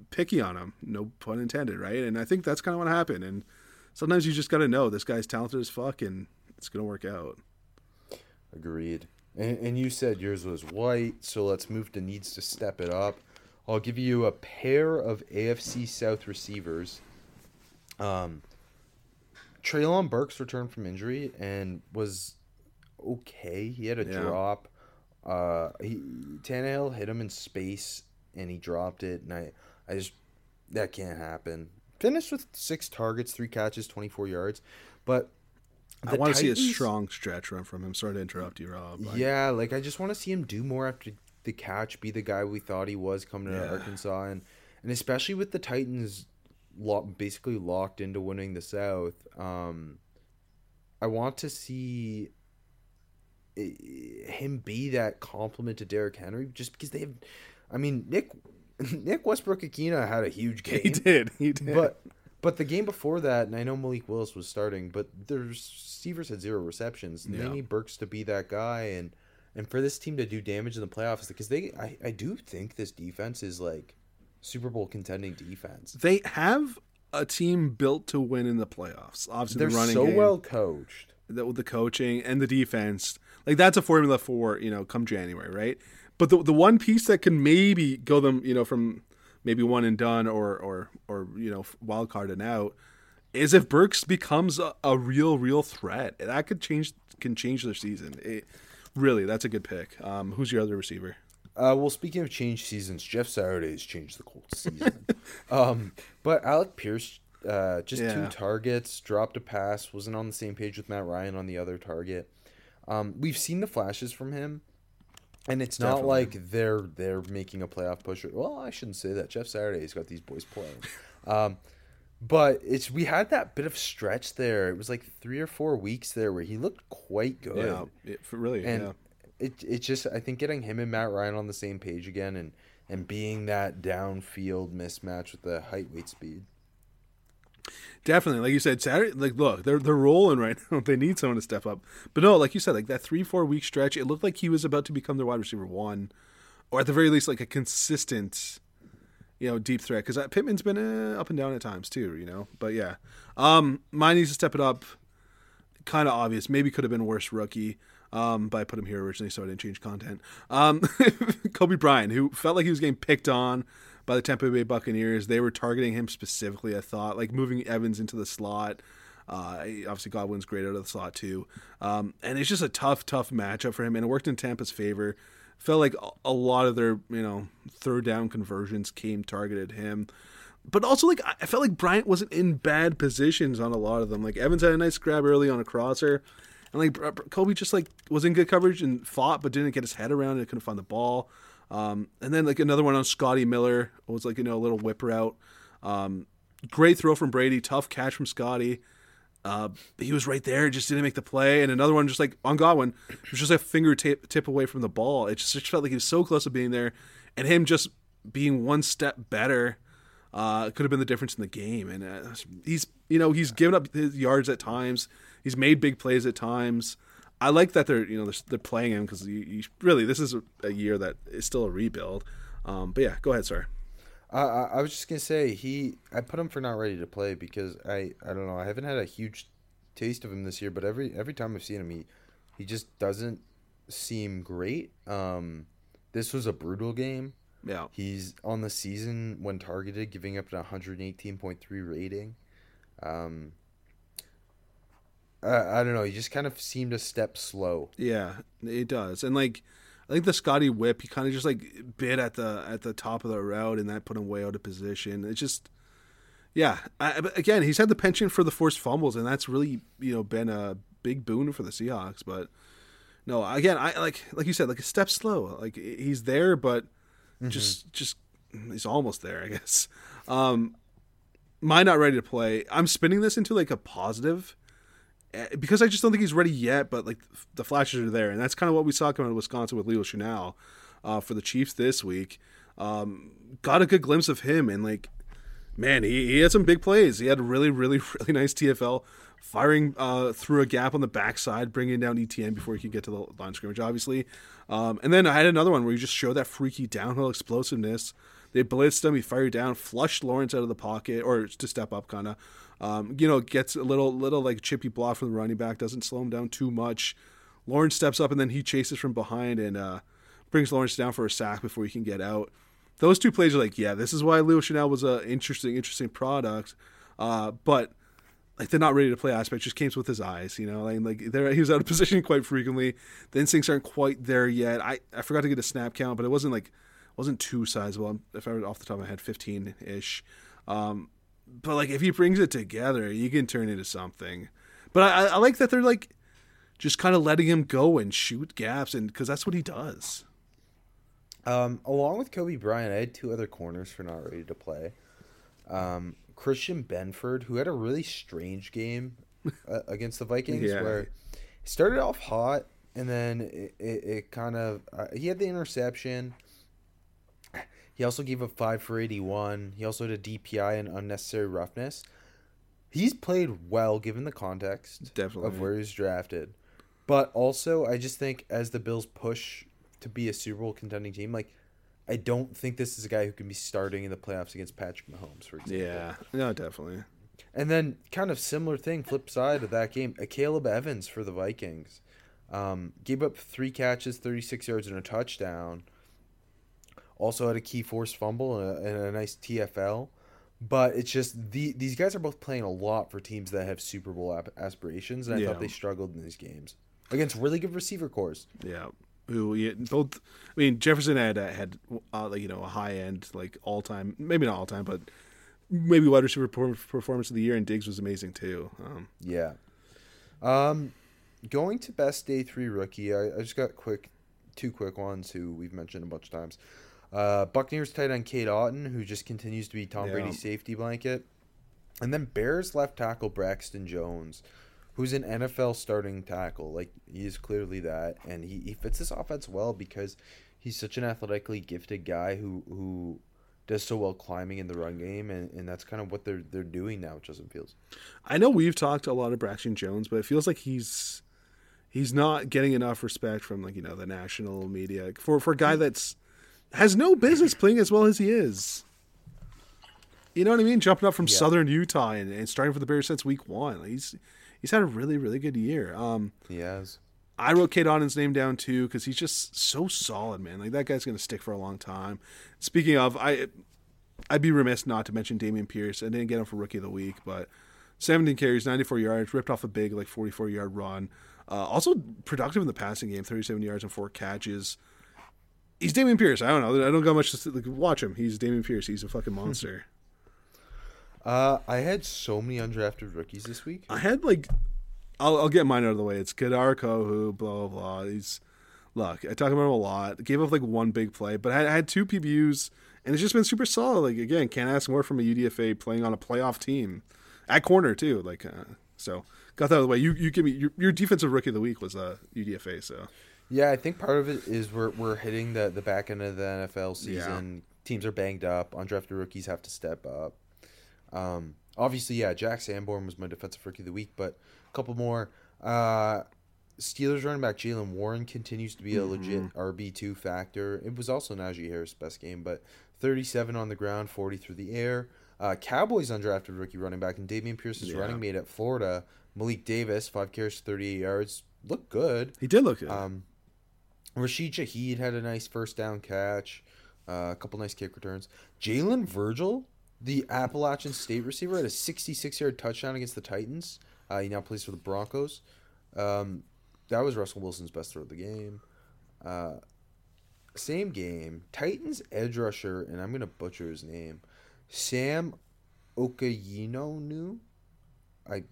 picky on him. No pun intended, right? And I think that's kind of what happened. And sometimes you just got to know this guy's talented as fuck, and it's gonna work out. Agreed. And, and you said yours was white, so let's move to needs to step it up. I'll give you a pair of AFC South receivers. Um, Treylon Burks returned from injury and was okay. He had a Yeah. drop. Uh, he Tannehill hit him in space and he dropped it, and I, I just that can't happen. Finished with six targets, three catches, twenty four yards, but I want to see a strong stretch run from him. Sorry to interrupt you, Rob. Yeah, like I just want to see him do more after the catch, be the guy we thought he was coming to Yeah. Arkansas, and and especially with the Titans, lo- basically locked into winning the South. Um, I want to see Eh, him be that compliment to Derrick Henry, just because they have. I mean, Nick Nick Westbrook-Ikhine had a huge game. he did. He did. But but the game before that, and I know Malik Willis was starting, but the receivers had zero receptions. And Yeah. They need Burks to be that guy, and and for this team to do damage in the playoffs, because they, I, I do think this defense is like Super Bowl contending defense. they have a team built to win in the playoffs. Obviously, They're the running so game, well coached. the, with the coaching and the defense. Like that's a formula for you know come January, right? But the the one piece that can maybe go them, you know, from maybe one and done or or or you know wild card and out is if Burks becomes a, a real, real threat. That could change can change their season. It, really, that's a good pick. Um, who's your other receiver? Uh, well, speaking of changed seasons, Jeff Saturday has changed the Colts season. um, but Alec Pierce, uh, just two targets, dropped a pass, wasn't on the same page with Matt Ryan on the other target. Um, we've seen the flashes from him, and it's not Definitely. like they're they're making a playoff push. Or, well, I shouldn't say that. Jeff Saturday's got these boys playing. Um, but it's we had that bit of stretch there. It was like three or four weeks there where he looked quite good Yeah, it, for really. and yeah. it it just I think getting him and Matt Ryan on the same page again and and being that downfield mismatch with the height weight speed. Definitely, like you said, Saturday. Like, look, they're they're rolling right now. they need someone to step up. But no, like you said, like that three four week stretch, it looked like he was about to become their wide receiver one, or at the very least, like a consistent, you know, deep threat. Because Pittman's been uh, up and down at times too, you know. But yeah, um, mine needs to step it up. Kind of obvious. Maybe could have been worse rookie. Um, but I put him here originally, so I didn't change content. Um, Coby Bryant, who felt like he was getting picked on by the Tampa Bay Buccaneers. They were targeting him specifically, I thought, like moving Evans into the slot. Uh, obviously, Godwin's great out of the slot too. Um, and it's just a tough, tough matchup for him, and it worked in Tampa's favor. Felt like a- lot of their, you know, third down conversions came targeted him. But also, like, I felt like Bryant wasn't in bad positions on a lot of them. Like, Evans had a nice grab early on a crosser. And, like, Coby just, like, was in good coverage and fought, but didn't get his head around it, couldn't find the ball. Um, and then, like, another one on Scotty Miller was, like, you know, a little whip route. Um, great throw from Brady, tough catch from Scotty. Uh, he was right there, just didn't make the play. And another one, just like on Godwin, was just a finger tip, tip away from the ball. It just, it just felt like he was so close to being there, and him just being one step better uh, could have been the difference in the game. And uh, he's, you know, he's given up his yards at times. He's made big plays at times. I like that they're, you know, they're, they're playing him because really this is a, a year that is still a rebuild. Um, but yeah, go ahead, sir. I, I I was just gonna say he I put him for not ready to play because I I don't know I haven't had a huge taste of him this year, but every every time I've seen him he he just doesn't seem great. Um, this was a brutal game. Yeah. He's on the season when targeted, giving up an 118.3 rating. Um, I, I don't know. He just kind of seemed a step slow. Yeah, it does. And like I think the Scotty whip, he kind of just like bit at the at the top of the route, and that put him way out of position. It's just, yeah. I, but again, he's had the penchant for the forced fumbles, and that's really you know been a big boon for the Seahawks. But no, again, I like like you said, like a step slow. Like he's there, but just just he's almost there, I guess. Um, mine not ready to play. I'm spinning this into like a positive because I just don't think he's ready yet. But like the flashes are there, and that's kind of what we saw coming out of Wisconsin with Leo Chenal uh, for the Chiefs this week. Um, got a good glimpse of him, and like, man, he, he had some big plays. He had really, really, really nice TFL firing uh, through a gap on the backside, bringing down ETN before he could get to the line scrimmage, obviously. Um, and then I had another one where he just showed that freaky downhill explosiveness. They blitzed him. He fired down, flushed Lawrence out of the pocket, or to step up, kind of. Um, you know, gets a little, little like chippy block from the running back. Doesn't slow him down too much. Lawrence steps up, and then he chases from behind and uh, brings Lawrence down for a sack before he can get out. Those two plays are like, yeah, this is why Leo Chenal was a interesting, interesting product. Uh, but like the not ready to play aspect just came with his eyes, you know, like, like there he was out of position quite frequently. The instincts aren't quite there yet. I, I forgot to get a snap count, but it wasn't like wasn't too sizable. If I were off the top of my head, fifteen ish. Um, but like if he brings it together, you can turn into something. But I, I like that they're like just kind of letting him go and shoot gaps, and because that's what he does. Um, along with Coby Bryant, I had two other corners for not ready to play. Um, Christian Benford, who had a really strange game uh, against the Vikings, Yeah. where he started off hot and then it, it, it kind of uh, he had the interception. He also gave up five for eighty-one. He also had a DPI and unnecessary roughness. He's played well given the context Definitely. of where he's drafted, but also I just think as the Bills push to be a Super Bowl contending team, like I don't think this is a guy who can be starting in the playoffs against Patrick Mahomes, for example. Yeah, no, definitely. And then kind of similar thing, flip side of that game, Akayleb Evans for the Vikings. Um, gave up three catches, 36 yards, and a touchdown. Also had a key force fumble and a, and a nice TFL. But it's just the these guys are both playing a lot for teams that have Super Bowl aspirations, and I Yeah. thought they struggled in these games against really good receiver corps. Yeah. Who yeah, both? I mean, Jefferson had uh, had uh, like you know a high end like all time, maybe not all time, but maybe wide receiver per- performance of the year, and Diggs was amazing too. Um, Yeah. Um, going to best day three rookie, I, I just got quick, two quick ones who we've mentioned a bunch of times. Uh, Buccaneers tight end Cade Otton, who just continues to be Tom Yeah. Brady's safety blanket, and then Bears left tackle Braxton Jones, who's an NFL starting tackle. Like he is clearly that, and he, he fits this offense well because he's such an athletically gifted guy who who does so well climbing in the run game, and, and that's kind of what they're they're doing now, Justin Fields. I know we've talked a lot of Braxton Jones, but it feels like he's he's not getting enough respect from like you know the national media for for a guy that's has no business playing as well as he is. You know what I mean? Jumping up from Yeah. Southern Utah and, and starting for the Bears since week one. He's he's had a really really good year. Um, He has. I wrote Cade Otton's name down too because he's just so solid, man. Like that guy's gonna stick for a long time. Speaking of, I I'd be remiss not to mention Dameon Pierce. I didn't get him for rookie of the week, but 17 carries, 94 yards, ripped off a big like 44 yard run. Uh, also productive in the passing game, 37 yards and four catches. He's Dameon Pierce. I don't know. I don't got much to say. like, watch him. He's Dameon Pierce. He's a fucking monster. Uh, I had so many undrafted rookies this week. I had like, I'll, I'll get mine out of the way. It's Kader Kohou, blah blah blah. He's look, I talk about him a lot. Gave up like one big play, but I had, I had two PBUs, and it's just been super solid. Like again, can't ask more from a UDFA playing on a playoff team at corner too. Like uh, so, got that out of the way. You you give me your, your defensive rookie of the week was uh, UDFA. So Yeah, I think part of it is we're we're hitting the the back end of the NFL season. Teams are banged up. Undrafted rookies have to step up. Um, obviously, yeah, Jack Sanborn was my defensive rookie of the week, but a couple more. Uh, Steelers running back Jaylen Warren continues to be a legit RB two factor. It was also Najee Harris' best game, but thirty seven on the ground, forty through the air. Uh, Cowboys undrafted rookie running back and Dameon Pierce's Yeah. running mate at Florida, Malik Davis, five carries, thirty eight yards, looked good. he did look good. Um, Rashid Shaheed had a nice first down catch, uh, a couple nice kick returns. Jalen Virgil, the Appalachian State receiver, had a 66 yard touchdown against the Titans. Uh, he now plays for the Broncos. Um, that was Russell Wilson's best throw of the game. Uh, same game, Titans edge rusher, and I'm gonna butcher his name, Sam Okuayinonu. I,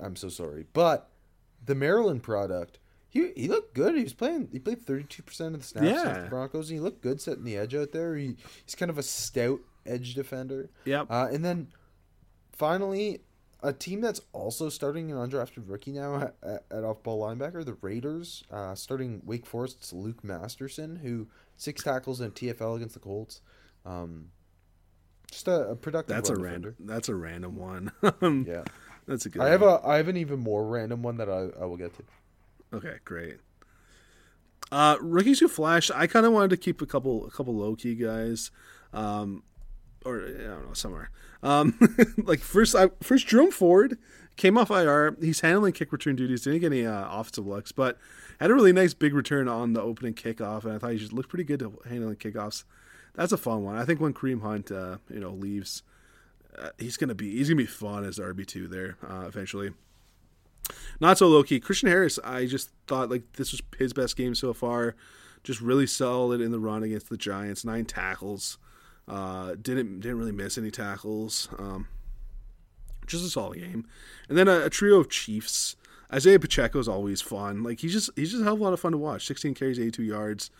I'm so sorry, but the Maryland product. He, he looked good. He was playing. He played thirty two percent of the snaps against Yeah. the Broncos. And he looked good setting the edge out there. He, he's kind of a stout edge defender. yep. Uh, and then finally, a team that's also starting an undrafted rookie now at, at, off ball linebacker, the Raiders, uh, starting Wake Forest's Luke Masterson, who six tackles in TFL against the Colts. Um, just a, a productive. that's a random. That's a random one. Yeah, that's a good. I have one. a I have an even more random one that I, I will get to. Okay, great. Uh, rookies who flash. I kind of wanted to keep a couple, a couple low key guys, um, or I don't know somewhere. Um, like first, I, first Jerome Ford came off IR. He's handling kick return duties. Didn't get any uh, offensive looks, but had a really nice big return on the opening kickoff, and I thought he just looked pretty good to handling kickoffs. That's a fun one. I think when Kareem Hunt, uh, you know, leaves, uh, he's gonna be he's gonna be fun as RB two there uh, eventually. Not so low key. Christian Harris, I just thought like this was his best game so far. Just really solid in the run against the Giants. Nine tackles. Uh, didn't didn't really miss any tackles. Um, just a solid game. And then a, a trio of Chiefs. Isaiah Pacheco is always fun. Like he's just he's just of a lot of fun to watch. 16 carries, 82 yards.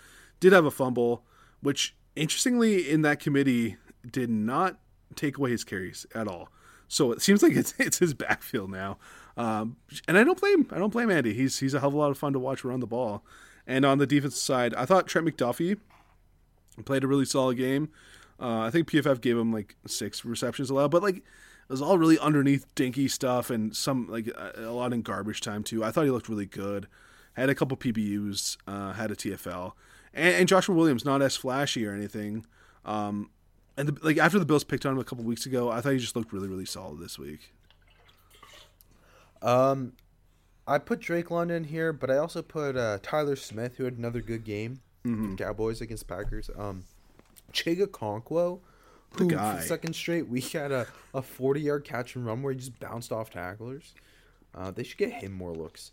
Did have a fumble, which interestingly in that committee did not take away his carries at all. So it seems like it's it's his backfield now. Um, and I don't blame I don't blame Andy. He's he's a hell of a lot of fun to watch run the ball. And on the defensive side, I thought Trent McDuffie played a really solid game. Uh, I think PFF gave him like six receptions allowed, but like it was all really underneath dinky stuff and some like a, lot in garbage time too. I thought he looked really good. Had a couple PBUs, uh, had a TFL, and, and Joshua Williams not as flashy or anything. Um, and the, like after the Bills picked on him a couple weeks ago, I thought he just looked really really solid this week. Um, I put Drake London here, but I also put uh, Tyler Smith, who had another good game. the Cowboys against Packers. Um, Chig Okonkwo, The who, guy. For second straight week had a, a 40 yard catch and run where he just bounced off tacklers. Uh, they should get him more looks.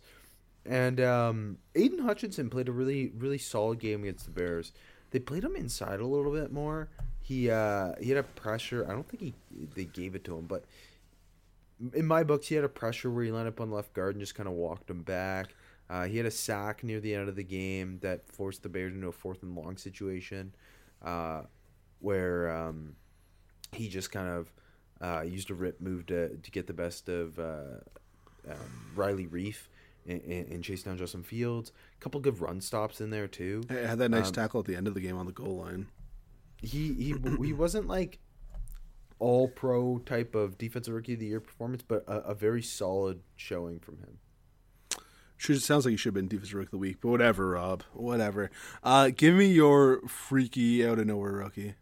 And um, Aidan Hutchinson played a really really solid game against the Bears. They played him inside a little bit more. He uh, he had a pressure. I don't think he they gave it to him, but in my books, he had a pressure where he lined up on left guard and just kind of walked him back. Uh, he had a sack near the end of the game that forced the Bears into a fourth and long situation, uh, where um, he just kind of uh, used a rip move to, to get the best of uh, um, Riley Reiff and, and, chase down Justin Fields. A couple good run stops in there too. He had that nice Um, tackle at the end of the game on the goal line. he he he wasn't like all pro type of defensive rookie of the year performance, but a, a very solid showing from him. Should sounds like you should have been defensive rookie of the week, but whatever, Rob. Whatever. Uh, give me your freaky out of nowhere rookie.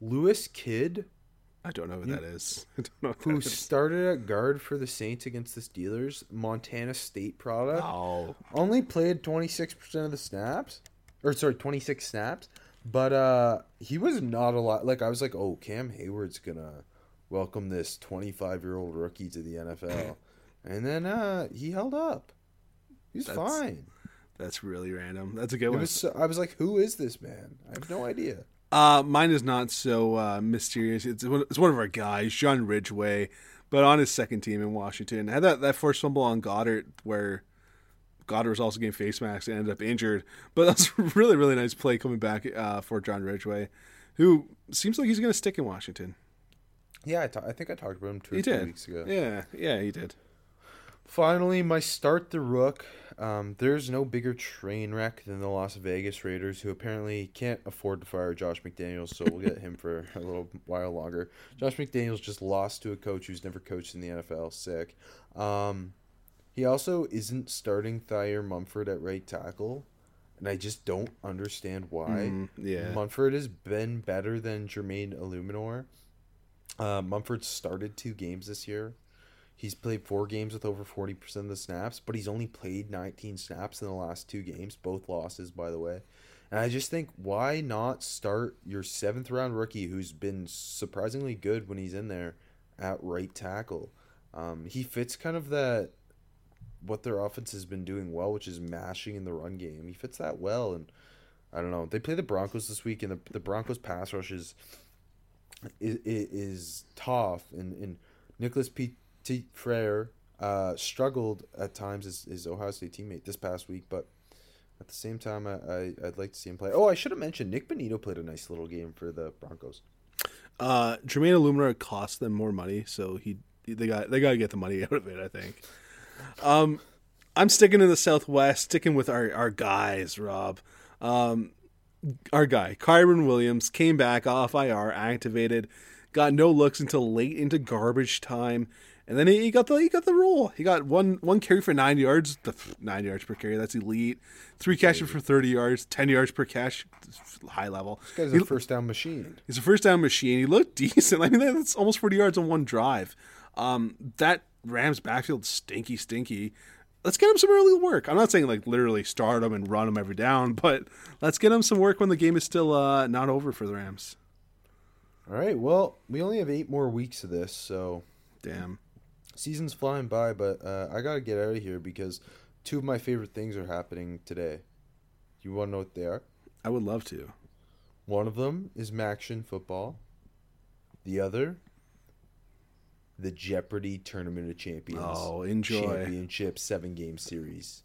Lewis Kidd, I don't know what that is. I don't know who started at guard for the Saints against the Steelers, Montana State product, Oh, only played twenty six percent of the snaps, or sorry, twenty six snaps. But uh, he was not a lot. Like I was like, oh, Cam Heyward's gonna welcome this twenty five year old rookie to the NFL, and then uh, he held up. He's That's- fine. that's really random. That's a good It one. was so, I was like, who is this man? I have no idea. Uh, mine is not so uh, mysterious. It's one, it's one of our guys, John Ridgeway, but on his second team in Washington. Had that, that first fumble on Goedert where Goedert was also getting face masks and ended up injured. But that's a really, really nice play coming back uh, for John Ridgeway, who seems like he's going to stick in Washington. Yeah, I think I talked about him two weeks ago. Yeah, yeah, he did. Finally, my start the rook. Um, there's no bigger train wreck than the Las Vegas Raiders, who apparently can't afford to fire Josh McDaniels, so we'll get him for a little while longer. Josh McDaniels just lost to a coach who's never coached in the NFL. Sick. Um, he also isn't starting Thayer Munford at right tackle, and I just don't understand why. Mm, yeah. Munford has been better than Jermaine Eluemunor. Uh, Munford started two games this year. He's played four games with over 40% of the snaps, but he's only played 19 snaps in the last two games, both losses, by the way. And I just think, why not start your seventh round rookie who's been surprisingly good when he's in there at right tackle? Um, he fits kind of that, what their offense has been doing well, which is mashing in the run game. He fits that well. And I don't know. They play the Broncos this week, and the, the Broncos pass rush is, is, is tough. And, and Nicholas P. T. Frere uh, struggled at times as his Ohio State teammate this past week, but at the same time, I, I, I'd like to see him play. Oh, I should have mentioned Nik Bonitto played a nice little game for the Broncos. Uh, Jermaine Eluemunor cost them more money, so he they got they got to get the money out of it. I think. Um, I'm sticking in the Southwest, sticking with our our guys, Rob. Um, our guy Kyren Williams came back off IR, activated, got no looks until late into garbage time, and then he, he got the he got the roll. He got one one carry for nine yards, the nine yards per carry. That's elite. Three catches for thirty yards, ten yards per catch, high level. This guy's He- a first down machine. He's a first down machine. He looked decent. I mean, that's almost 40 yards on one drive. Um, that Rams backfield stinky, stinky. Let's get him some early work. I'm not saying like literally start him and run him every down, but let's get him some work when the game is still uh, not over for the Rams. All right. Well, we only have eight more weeks of this, so Damn. season's flying by. But uh, I gotta get out of here because two of my favorite things are happening today. You want to know what they are? I would love to. One of them is MACtion football. The other, the Jeopardy Tournament of Champions. Oh, enjoy. Championship seven game series.